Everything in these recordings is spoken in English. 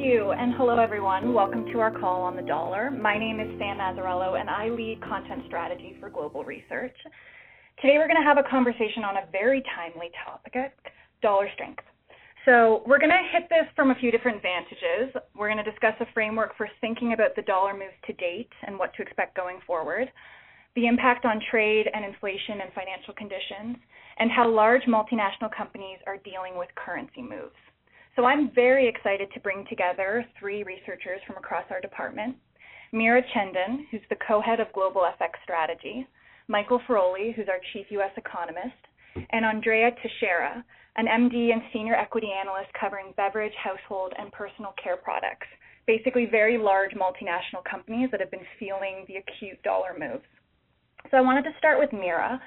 you, and hello everyone. Welcome to our call on the dollar. My name is Sam Mazzarello, and I lead content strategy for Global Research. Today we're going to have a conversation on a very timely topic dollar strength. So, we're going to hit this from a few different vantages. We're going to discuss a framework for thinking about the dollar move to date and what to expect going forward, the impact on trade and inflation and financial conditions, and how large multinational companies are dealing with currency moves. So I'm very excited to bring together three researchers from across our department. Meera Chandan, who's the co-head of Global FX Strategy, Michael Feroli, who's our chief U.S. economist, and Andrea Teixeira, an MD and senior equity analyst covering beverage, household, and personal care products, basically very large multinational companies that have been feeling the acute dollar moves. So I wanted to start with Meera,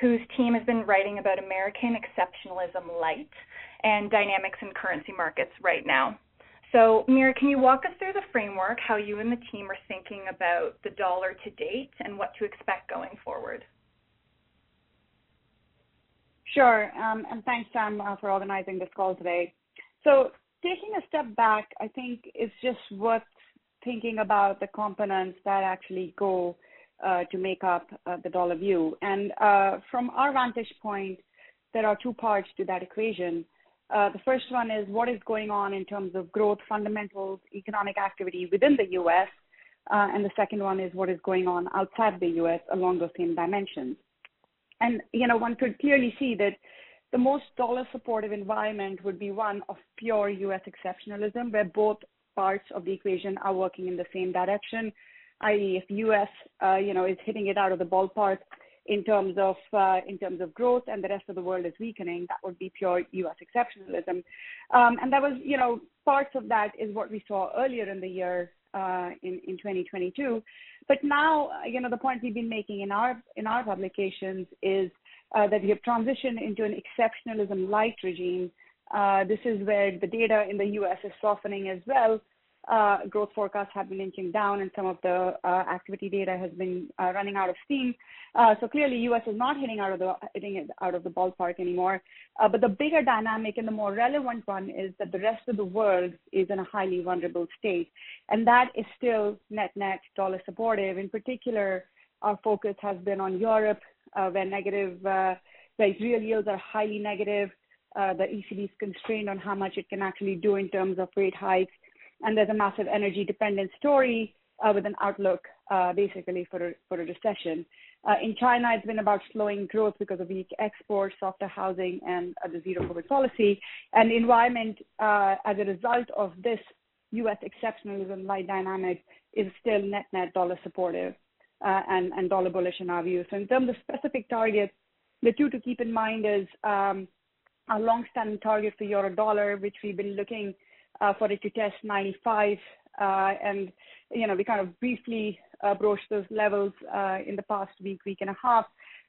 whose team has been writing about American exceptionalism light and dynamics in currency markets right now. So, Meera, can you walk us through the framework, how you and the team are thinking about the dollar to date and what to expect going forward? Sure, um, and thanks, Sam, uh, for organizing this call today. So, taking a step back, I think it's just worth thinking about the components that actually go uh, to make up uh, the dollar view. And uh, from our vantage point, there are two parts to that equation. Uh, the first one is what is going on in terms of growth fundamentals, economic activity within the U.S., uh, and the second one is what is going on outside the U.S. along those same dimensions. And you know, one could clearly see that the most dollar supportive environment would be one of pure U.S. exceptionalism, where both parts of the equation are working in the same direction, i.e., if U.S. Uh, you know is hitting it out of the ballpark, in terms of uh, in terms of growth, and the rest of the world is weakening, that would be pure U.S. exceptionalism. Um, and that was, you know, parts of that is what we saw earlier in the year uh, in in 2022. But now, you know, the point we've been making in our in our publications is uh, that we have transitioned into an exceptionalism light regime. Uh, this is where the data in the U.S. is softening as well, uh, Uh, growth forecasts have been inching down and some of the uh, activity data has been uh, running out of steam. Uh, so clearly, U.S. is not hitting out of the hitting it out of the ballpark anymore. Uh, but the bigger dynamic and the more relevant one is that the rest of the world is in a highly vulnerable state, and that is still net-net dollar supportive. In particular, our focus has been on Europe, where negative, where real yields are highly negative. The ECB is constrained on how much it can actually do in terms of rate hikes and there's a massive energy dependent story uh, with an outlook uh, basically for a, for a recession. Uh, in China, it's been about slowing growth because of weak exports, softer housing, and the zero COVID policy. And environment, uh, as a result of this U.S. exceptionalism light dynamic, is still net net dollar supportive uh, and, and dollar bullish in our view. So, in terms of specific targets, the two to keep in mind is um, our long-standing target for euro dollar, which we've been looking Uh, for it to test 95. Uh, and, you know, we kind of briefly uh, broached those levels uh, in the past week, week and a half.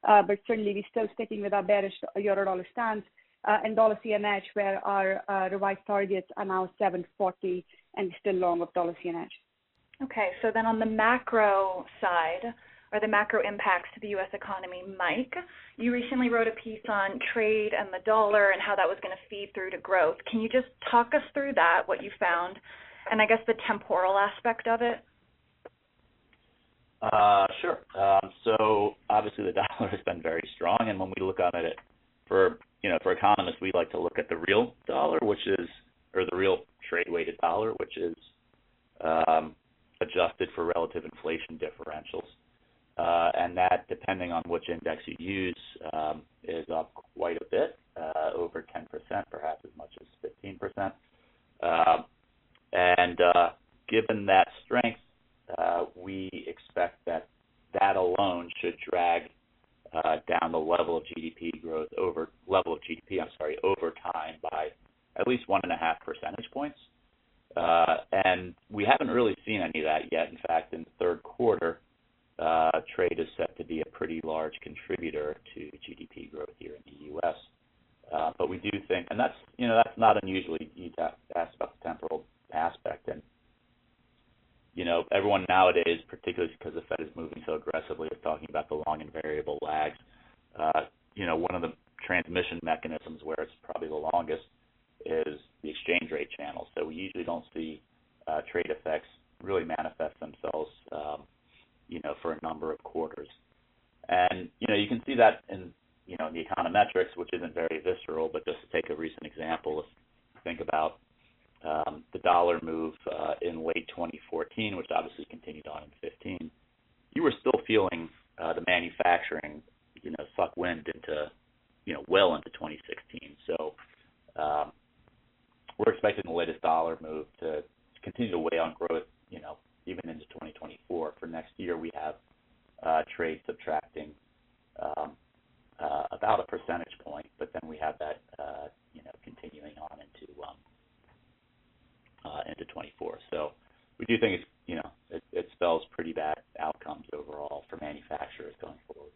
Uh, but certainly we're still sticking with our bearish euro dollar stance. And dollar CNH, where our revised targets are now 740 and still long of dollar CNH. Okay. So then on the macro side, or the macro impacts to the U.S. economy. Mike, you recently wrote a piece on trade and the dollar and how that was going to feed through to growth. Can you just talk us through that, what you found, and I guess the temporal aspect of it? Uh, sure. Um, so obviously the dollar has been very strong, and when we look at it for you know for economists, we like to look at the real dollar, which is or the real trade weighted dollar, which is um, adjusted for relative inflation differentials. Uh, and that, depending on which index you use, um, is up quite a bit, uh, over 10%, perhaps as much as 15%. Uh, and given that strength, we expect that that alone should drag down the level of GDP growth over level of GDP, I'm sorry, over time by at least 1.5 percentage points. And we haven't really seen any of that yet. In fact, in the third quarter, uh, trade is set to be a pretty large contributor to GDP growth here in the U.S. Uh, but we do think, and that's you know that's not unusual. You asked about the temporal aspect, and you know everyone nowadays, particularly because the Fed is moving so aggressively, is talking about the long and variable lags. Uh, you know, one of the transmission mechanisms where it's probably the longest is the exchange rate channel. So we usually don't see uh, trade effects really manifest themselves, um, you know, for a number of quarters. And you know, you can see that in you know the econometrics, which isn't very visceral, but just to take a recent example, if you think about um, the dollar move uh, in late 2014, which obviously continued on in 15, you were still feeling uh, the manufacturing, you know, suck wind into, you know, well into 2016. So um, we're expecting the latest dollar move to continue to weigh on growth, you know, even into 2024. For next year, we have uh, trade subtracting um, uh, about a percentage point, but then we have that, uh, you know, continuing on into um, uh, into 24. So we do think it's, you know, it, it spells pretty bad outcomes overall for manufacturers going forward.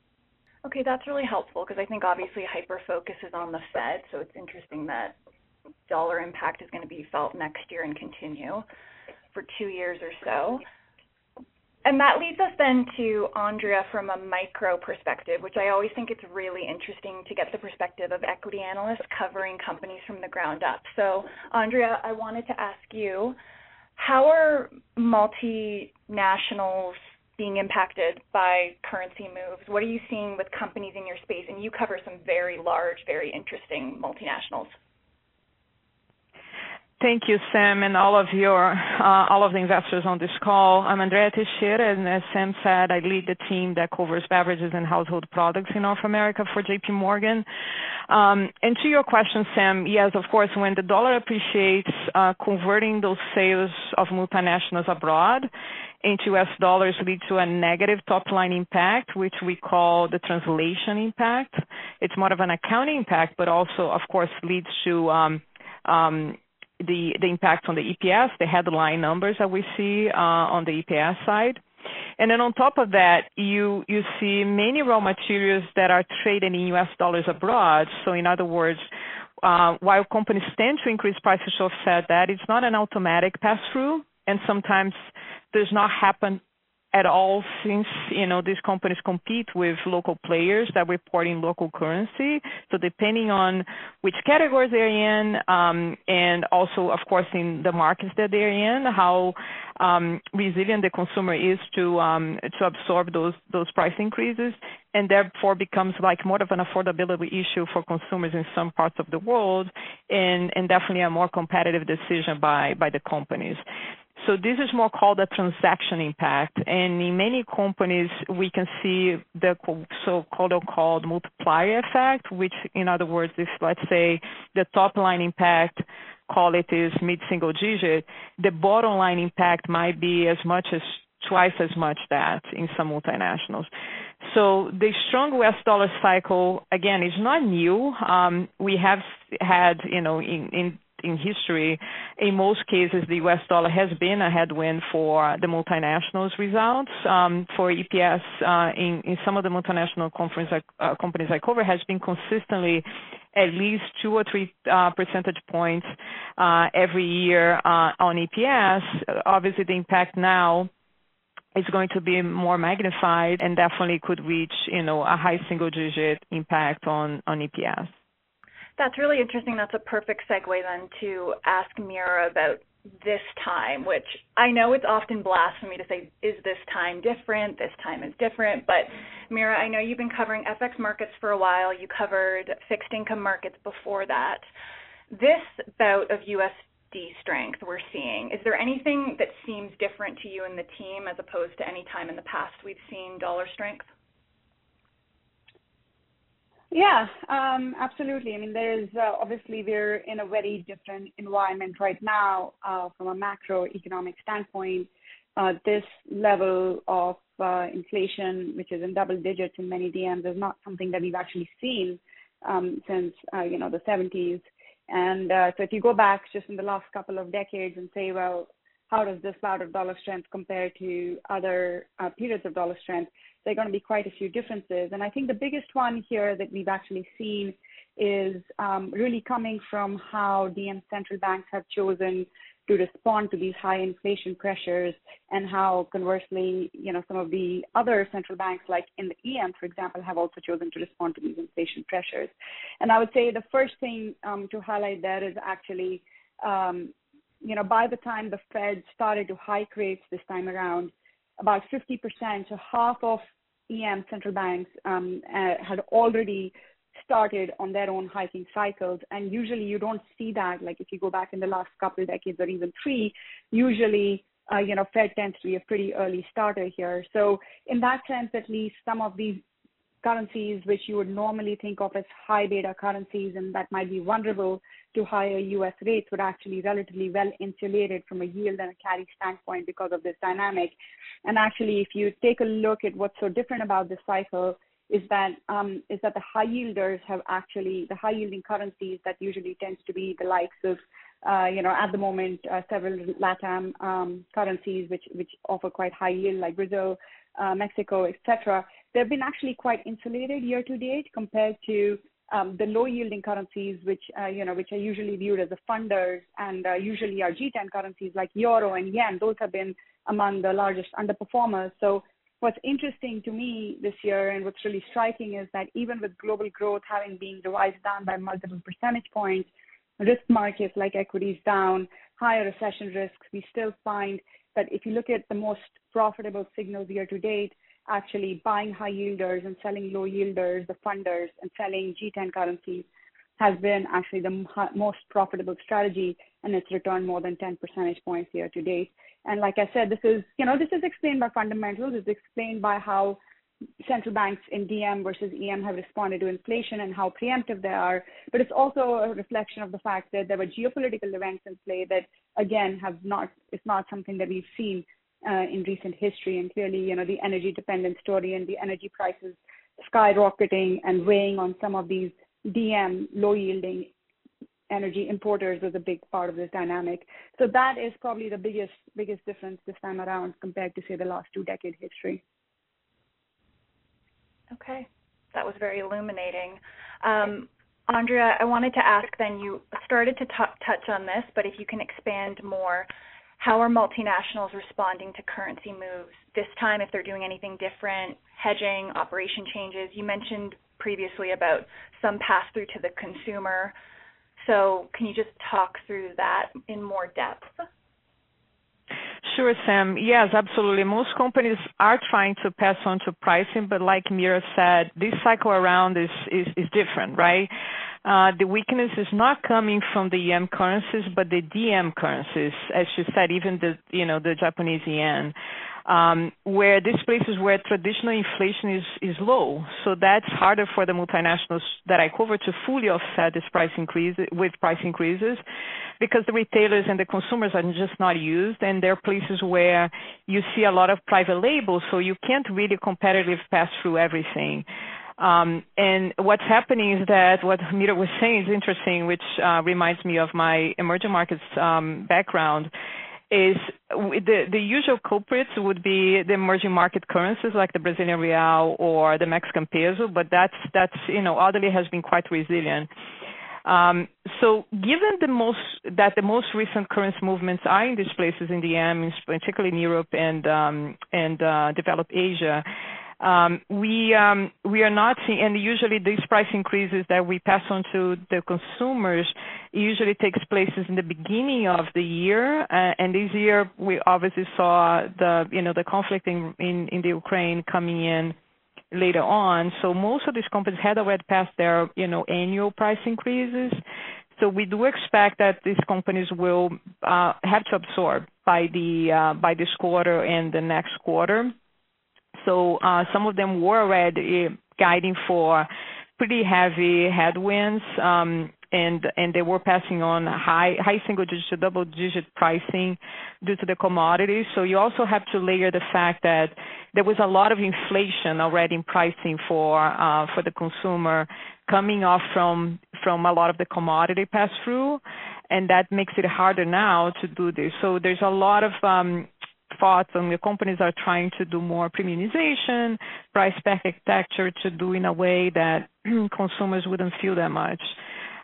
Okay, that's really helpful because I think obviously hyper focus is on the Fed, so it's interesting that dollar impact is going to be felt next year and continue for two years or so. And that leads us then to Andrea from a micro perspective, which I always think it's really interesting to get the perspective of equity analysts covering companies from the ground up. So, Andrea, I wanted to ask you how are multinationals being impacted by currency moves? What are you seeing with companies in your space? And you cover some very large, very interesting multinationals. Thank you, Sam, and all of your uh, all of the investors on this call. I'm Andrea Teixeira, and as Sam said, I lead the team that covers beverages and household products in North America for JP Morgan. Um, and to your question, Sam, yes, of course, when the dollar appreciates, uh, converting those sales of multinationals abroad into US dollars lead to a negative top line impact, which we call the translation impact. It's more of an accounting impact, but also, of course, leads to um, um, the impact on the EPS, the headline numbers that we see uh, on the EPS side. and then On top of that, you you see many raw materials that are traded in U.S. dollars abroad. So, In other words, uh, while companies tend to increase prices to offset that, it's not an automatic pass-through, and sometimes does not happen at all since you know these companies compete with local players that report in local currency. So depending on which categories they're in, um, and also of course in the markets that they're in, how um, resilient the consumer is to um, to absorb those those price increases, and therefore becomes like more of an affordability issue for consumers in some parts of the world, and and definitely a more competitive decision by by the companies. So this is more called a transaction impact. And in many companies, we can see the so-called called multiplier effect, which in other words, if let's say the top line impact, call it is mid-single digit, the bottom line impact might be as much as twice as much that in some multinationals. So the strong US dollar cycle, again, is not new. Um, we have had, you know, in in history, in most cases, the U.S. dollar has been a headwind for the multinationals results. Um, for EPS, uh, in, in some of the multinational uh, companies I cover, has been consistently at least two or three uh, percentage points uh, every year uh, on EPS. Obviously, the impact now is going to be more magnified and definitely could reach, you know, a high single-digit impact on on EPS. That's really interesting. That's a perfect segue then to ask Meera about this time, which I know it's often blasphemy to say, is this time different? This time is different. But Meera, I know you've been covering FX markets for a while. You covered fixed income markets before that. This bout of USD strength we're seeing, is there anything that seems different to you and the team as opposed to any time in the past we've seen dollar strength? Yeah, um, absolutely. I mean, there is uh, obviously we're in a very different environment right now uh, from a macroeconomic standpoint. Uh, this level of uh, inflation, which is in double digits in many DMs, is not something that we've actually seen um, since uh, you know the 70s. And uh, so, if you go back just in the last couple of decades and say, well, how does this bout of dollar strength compare to other periods of dollar strength? there are going to be quite a few differences. And I think the biggest one here that we've actually seen is um, really coming from how DM central banks have chosen to respond to these high inflation pressures and how conversely, you know, some of the other central banks like in the EM, for example, have also chosen to respond to these inflation pressures. And I would say the first thing um, to highlight there is actually um, you know, by the time the Fed started to hike rates this time around, about 50% so half of EM central banks um, uh, had already started on their own hiking cycles. And usually you don't see that. Like if you go back in the last couple of decades or even three, usually uh, you know, Fed tends to be a pretty early starter here. So in that sense, at least some of these currencies which you would normally think of as high beta currencies and that might be vulnerable to higher US rates would actually relatively well insulated from a yield and a carry standpoint because of this dynamic. And actually, if you take a look at what's so different about this cycle, is that um, is that the high yielders have actually the high yielding currencies that usually tends to be the likes of uh, you know at the moment uh, several LATAM um, currencies which which offer quite high yield like Brazil, uh, Mexico, etc. They've been actually quite insulated year to date compared to um, the low yielding currencies, which uh, you know, which are usually viewed as the funders and uh, usually are G10 currencies like euro and yen. Those have been among the largest underperformers. So what's interesting to me this year and what's really striking is that even with global growth having been revised down by multiple percentage points, risk markets like equities down, higher recession risks, we still find that if you look at the most profitable signals year to date, actually buying high yielders and selling low yielders, the funders, and selling G10 currencies has been actually the most profitable strategy, and it's returned more than 10 percentage points year to date. And like I said, this is, you know, this is explained by fundamentals. It's explained by how central banks in DM versus EM have responded to inflation and how preemptive they are. But it's also a reflection of the fact that there were geopolitical events in play that, again, have not, it's not something that we've seen uh, in recent history. And clearly, you know, the energy dependent story and the energy prices skyrocketing and weighing on some of these DM low yielding energy importers was a big part of this dynamic. So that is probably the biggest biggest difference this time around compared to say the last two decade history. Okay, that was very illuminating. Um, Andrea, I wanted to ask then you started to t- touch on this, but if you can expand more how are multinationals responding to currency moves this time, if they're doing anything different, hedging, operation changes? You mentioned previously about some pass-through to the consumer. So can you just talk through that in more depth? Sure, Sam. Yes, absolutely. Most companies are trying to pass on to pricing, but like Meera said, this cycle around is is is different, right? Uh, the weakness is not coming from the EM currencies, but the DM currencies, as you said, even the, you know, the Japanese yen, um, where these places where traditional inflation is, is low. So that's harder for the multinationals that I cover to fully offset this price increase with price increases because the retailers and the consumers are just not used and there are places where you see a lot of private labels, so you can't really competitively pass through everything. Um, and what's happening is that what Meera was saying is interesting, which uh, reminds me of my emerging markets um, background. Is the the usual culprits would be the emerging market currencies like the Brazilian real or the Mexican peso, but that's that's you know oddly has been quite resilient. Um, so given the most that the most recent currency movements are in these places in the EM, particularly in Europe and um, and uh, developed Asia, we um, we are not seeing, and usually these price increases that we pass on to the consumers usually takes places in the beginning of the year. Uh, and this year, we obviously saw the you know the conflict in the Ukraine coming in later on. So most of these companies had already passed their you know annual price increases. So we do expect that these companies will uh, have to absorb by the uh, by this quarter and the next quarter. So uh, some of them were already guiding for pretty heavy headwinds, um, and and they were passing on high high single digit to double digit pricing due to the commodities. So you also have to layer the fact that there was a lot of inflation already in pricing for uh, for the consumer coming off from from a lot of the commodity pass through, and that makes it harder now to do this. So there's a lot of um, thoughts and the companies are trying to do more premiumization, price pack architecture to do in a way that consumers wouldn't feel that much.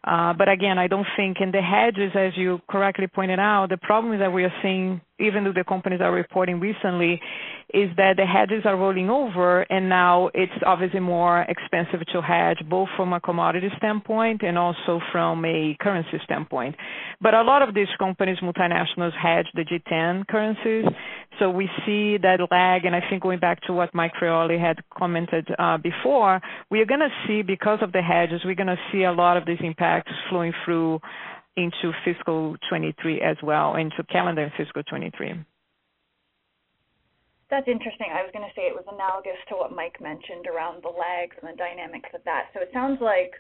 Uh, but again, I don't think in the hedges, as you correctly pointed out, the problem that we are seeing, even though the companies are reporting recently, is that the hedges are rolling over, and now it's obviously more expensive to hedge, both from a commodity standpoint and also from a currency standpoint. But a lot of these companies, multinationals, hedge the G10 currencies. So we see that lag, and I think going back to what Mike Feroli had commented uh, before, we are going to see, because of the hedges, we're going to see a lot of these impacts flowing through into fiscal 23 as well, into calendar fiscal 23. That's interesting. I was going to say it was analogous to what Mike mentioned around the lags and the dynamics of that. So it sounds like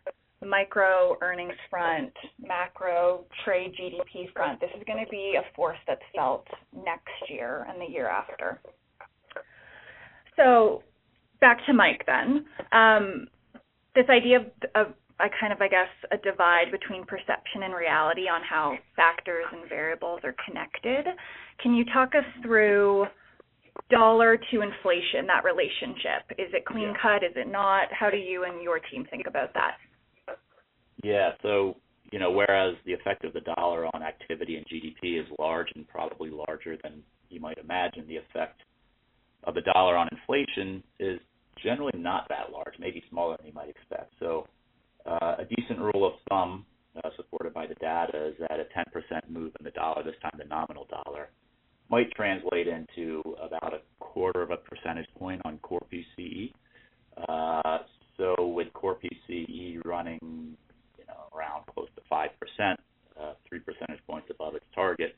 micro earnings front, macro trade GDP front, this is going to be a force that's felt next year and the year after. So back to Mike then. Um, this idea of, of a kind of, I guess, a divide between perception and reality on how factors and variables are connected. Can you talk us through dollar to inflation, that relationship? Is it clean cut? Is it not? How do you and your team think about that? Yeah. So, you know, whereas the effect of the dollar on activity and GDP is large and probably larger than you might imagine, the effect of the dollar on inflation is generally not that large, maybe smaller than you might expect. So, uh, a decent rule of thumb uh, supported by the data is that a 10% move in the dollar, this time the nominal dollar, might translate into about a quarter of a percentage point on core PCE. Uh, so with core PCE running, you know, around close to 5%, uh, 3 percentage points above its target,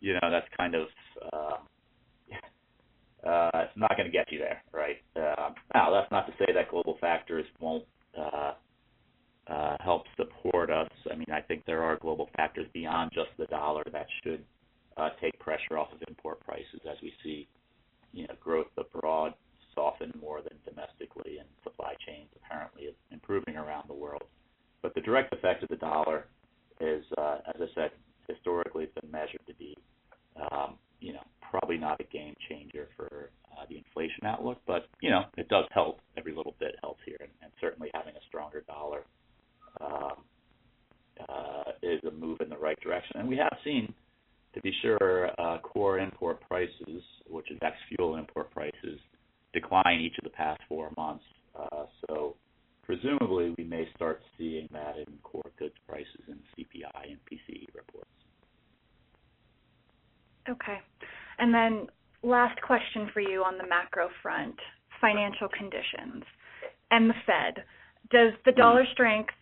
you know, that's kind of, uh, uh, it's not going to get you there, right? Uh, now, that's not to say that global factors won't uh, uh, help support us. I mean, I think there are global factors beyond just the dollar that should uh, take pressure off of import prices as we see, you know, growth abroad soften more than domestically, and supply chains apparently improving around the world. But the direct effect of the dollar is, uh, as I said, historically it's been measured to be, um, you know, probably not a game changer for uh, the inflation outlook, but you know, it does help. Every little bit helps here, and, and certainly having a stronger dollar um, uh, is a move in the right direction. And we have seen to be sure, uh, core import prices, which is ex-fuel import prices, decline each of the past four months. Uh, so presumably we may start seeing that in core goods prices in CPI and PCE reports. Okay. And then last question for you on the macro front, financial conditions and the Fed does the dollar strength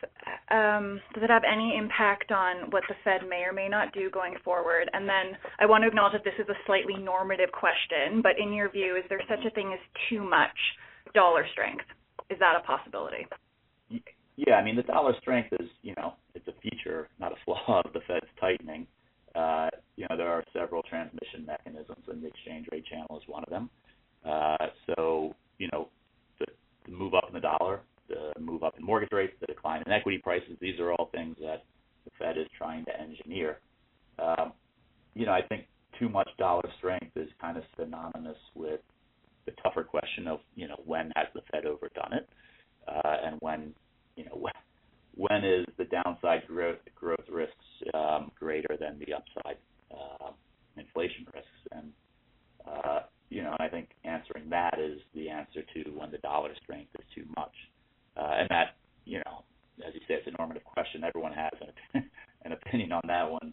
um, does it have any impact on what the Fed may or may not do going forward? And then I want to acknowledge that this is a slightly normative question, but in your view, is there such a thing as too much dollar strength? Is that a possibility? Yeah, I mean the dollar strength is, you know, it's a feature, not a flaw of the Fed's tightening. Uh, you know, there are several transmission mechanisms, and the exchange rate channel is one of them. Uh, so, you know, the, the move up in the dollar the move up in mortgage rates, the decline in equity prices. These are all things that the Fed is trying to engineer. Um, you know, I think too much dollar strength is kind of synonymous with the tougher question of, you know, when has the Fed overdone it, uh, and when, you know, when, when is the downside growth growth risks um, greater than the upside uh, inflation risks? And uh, you know, I think answering that is the answer to when the dollar strength is too much. Uh, and that, you know, as you say, it's a normative question. Everyone has an, an opinion on that one.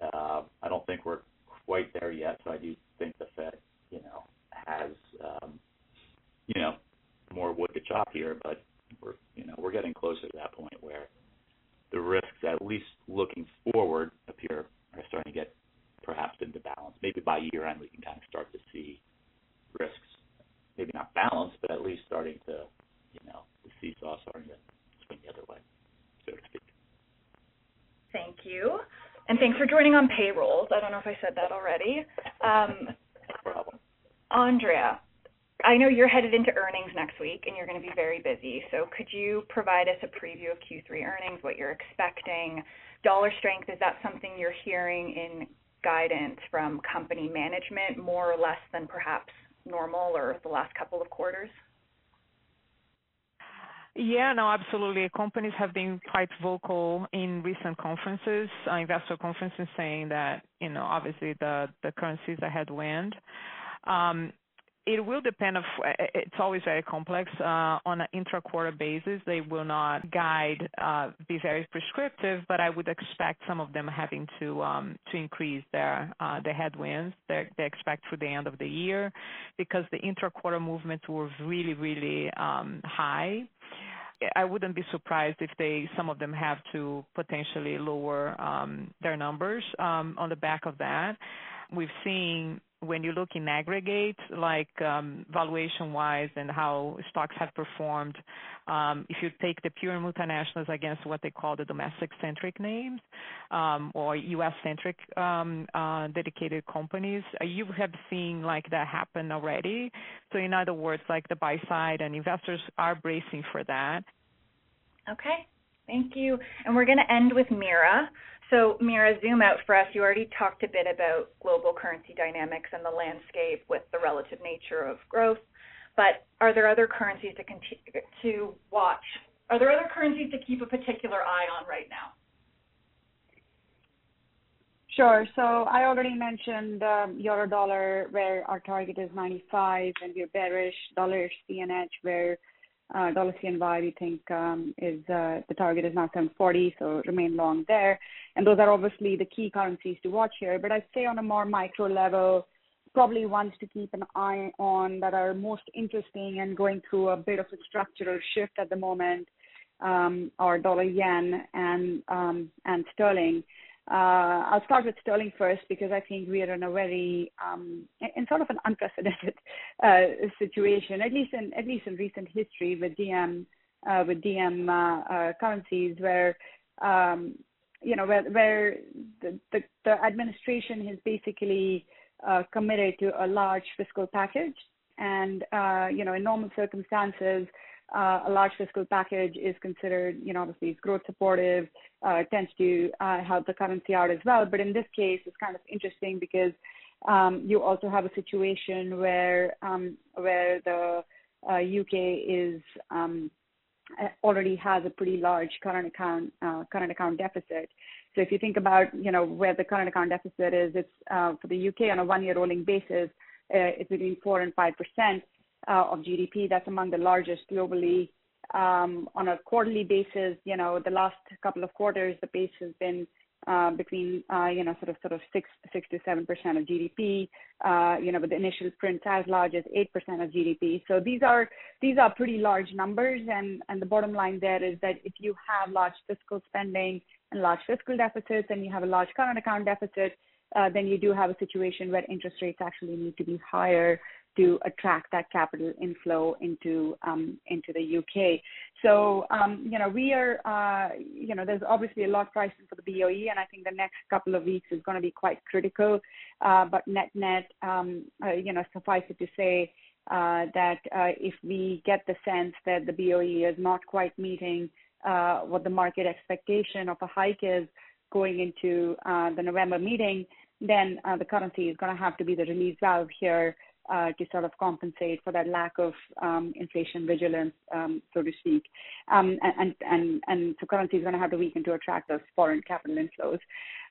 Uh, I don't think we're quite there yet, so I do think the Fed, you know, has, um, you know, more wood to chop here, but we're, you know, we're getting closer to that point where the risks, at least looking forward, appear are starting to get perhaps into balance. Maybe by year end we can kind of start to see risks, maybe not balanced, but at least starting to you know, the seesaw starting to swing the other way, so to speak. Thank you. And thanks for joining on payrolls. I don't know if I said that already. Um, no problem. Andrea, I know you're headed into next week and you're going to be very busy. So could you provide us a preview of Q3 earnings, what you're expecting? Dollar strength, is that something you're hearing in guidance from company management more or less than perhaps normal or the last couple of quarters? Yeah, no, absolutely. Companies have been quite vocal in recent conferences, uh, investor conferences, saying that you know obviously the the currency is a headwind. It will depend of it's always very complex uh, on an intra-quarter basis. They will not guide, uh, be very prescriptive, but I would expect some of them having to um, to increase their uh, the headwinds they expect for the end of the year because the intra-quarter movements were really really um, high. I wouldn't be surprised if they some of them have to potentially lower um, their numbers um, on the back of that. We've seen when you look in aggregate, like um, valuation-wise and how stocks have performed, um, if you take the pure multinationals against what they call the domestic-centric names um, or U.S.-centric uh, dedicated companies, uh, you have seen like that happen already. So in other words, like the buy side and investors are bracing for that. Okay, thank you. And we're going to end with Meera. So Meera, zoom out for us. You already talked a bit about global currency dynamics and the landscape with the relative nature of growth, but are there other currencies to continue to watch? Are there other currencies to keep a particular eye on right now? Sure. So I already mentioned um, euro dollar, where our target is 95, and we're bearish. Dollar CNH, where CNY, we think um, is uh, the target is now 740, so remain long there. And those are obviously the key currencies to watch here. But I'd say on a more micro level, probably ones to keep an eye on that are most interesting and going through a bit of a structural shift at the moment um, are dollar yen and um, and sterling. Uh, I'll start with sterling first because I think we are in a very um, in sort of an unprecedented uh, situation, at least in at least in recent history with DM uh, with DM uh, uh, currencies, where um, you know where where the, the, the administration has basically uh, committed to a large fiscal package, and you know in normal circumstances a large fiscal package is considered, you know, obviously it's growth supportive, uh, tends to uh, help the currency out as well. But in this case, it's kind of interesting because um, you also have a situation where um, where the uh, UK is um, already has a pretty large current account uh, current account deficit. So if you think about, you know, where the current account deficit is, it's uh, for the UK on a one-year rolling basis, it's between four and five percent uh, of GDP. That's among the largest globally. Um, on a quarterly basis, you know, the last couple of quarters, the pace has been uh, between, uh, you know, sort of sort of six six to seven percent of GDP. Uh, you know, with the initial print as large as eight percent of GDP. So these are these are pretty large numbers, and and the bottom line there is that if you have large fiscal spending and large fiscal deficits, and you have a large current account deficit, uh, then you do have a situation where interest rates actually need to be higher to attract that capital inflow into um, into the UK. So um, you know we are uh, you know there's obviously a lot pricing for the BOE, and I think the next couple of weeks is going to be quite critical. Uh, but net net, um, uh, you know, suffice it to say uh, that uh, if we get the sense that the BOE is not quite meeting uh, what the market expectation of a hike is going into the November meeting, then the currency is going to have to be the release valve here uh, to sort of compensate for that lack of um, inflation vigilance, um, so to speak. Um, and, and, and so currency is going to have to weaken to attract those foreign capital inflows.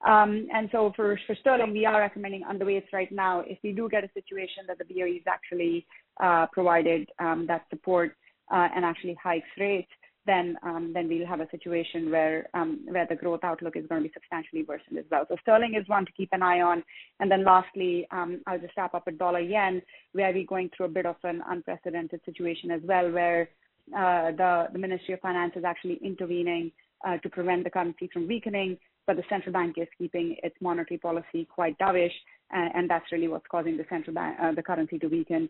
Um, and so for, for sterling, we are recommending underweights right now. If we do get a situation that the BOE is actually uh, provided um, that support uh, and actually hikes rates, then um, then we'll have a situation where um, where the growth outlook is going to be substantially worsened as well. So sterling is one to keep an eye on. And then lastly, um, I'll just wrap up with dollar yen, where we're going through a bit of an unprecedented situation as well, where uh, the Ministry of Finance is actually intervening uh, to prevent the currency from weakening, but the central bank is keeping its monetary policy quite dovish, and, that's really what's causing the uh, the currency to weaken.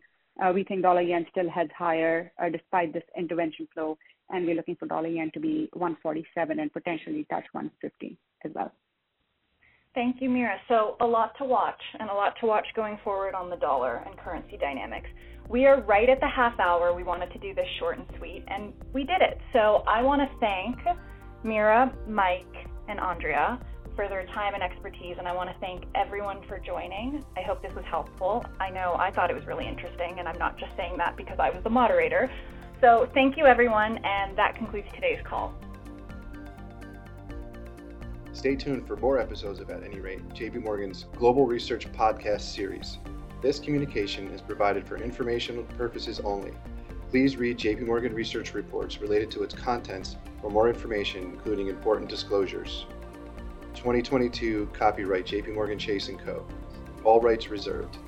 We think dollar yen still heads higher despite this intervention flow, and we're looking for dollar yen to be 147 and potentially touch 150 as well. Thank you, Meera. So a lot to watch and a lot to watch going forward on the dollar and currency dynamics. We are right at the half hour. We wanted to do this short and sweet, and we did it. So I want to thank Meera, Mike, and Andrea for their time and expertise, and I want to thank everyone for joining. I hope this was helpful. I know I thought it was really interesting, and I'm not just saying that because I was the moderator. So thank you, everyone, and that concludes today's call. Stay tuned for more episodes of At Any Rate, JP Morgan's Global Research Podcast series. This communication is provided for informational purposes only. Please read JP Morgan research reports related to its contents for more information, including important disclosures. 2022 copyright JP Morgan Chase & Co. All rights reserved.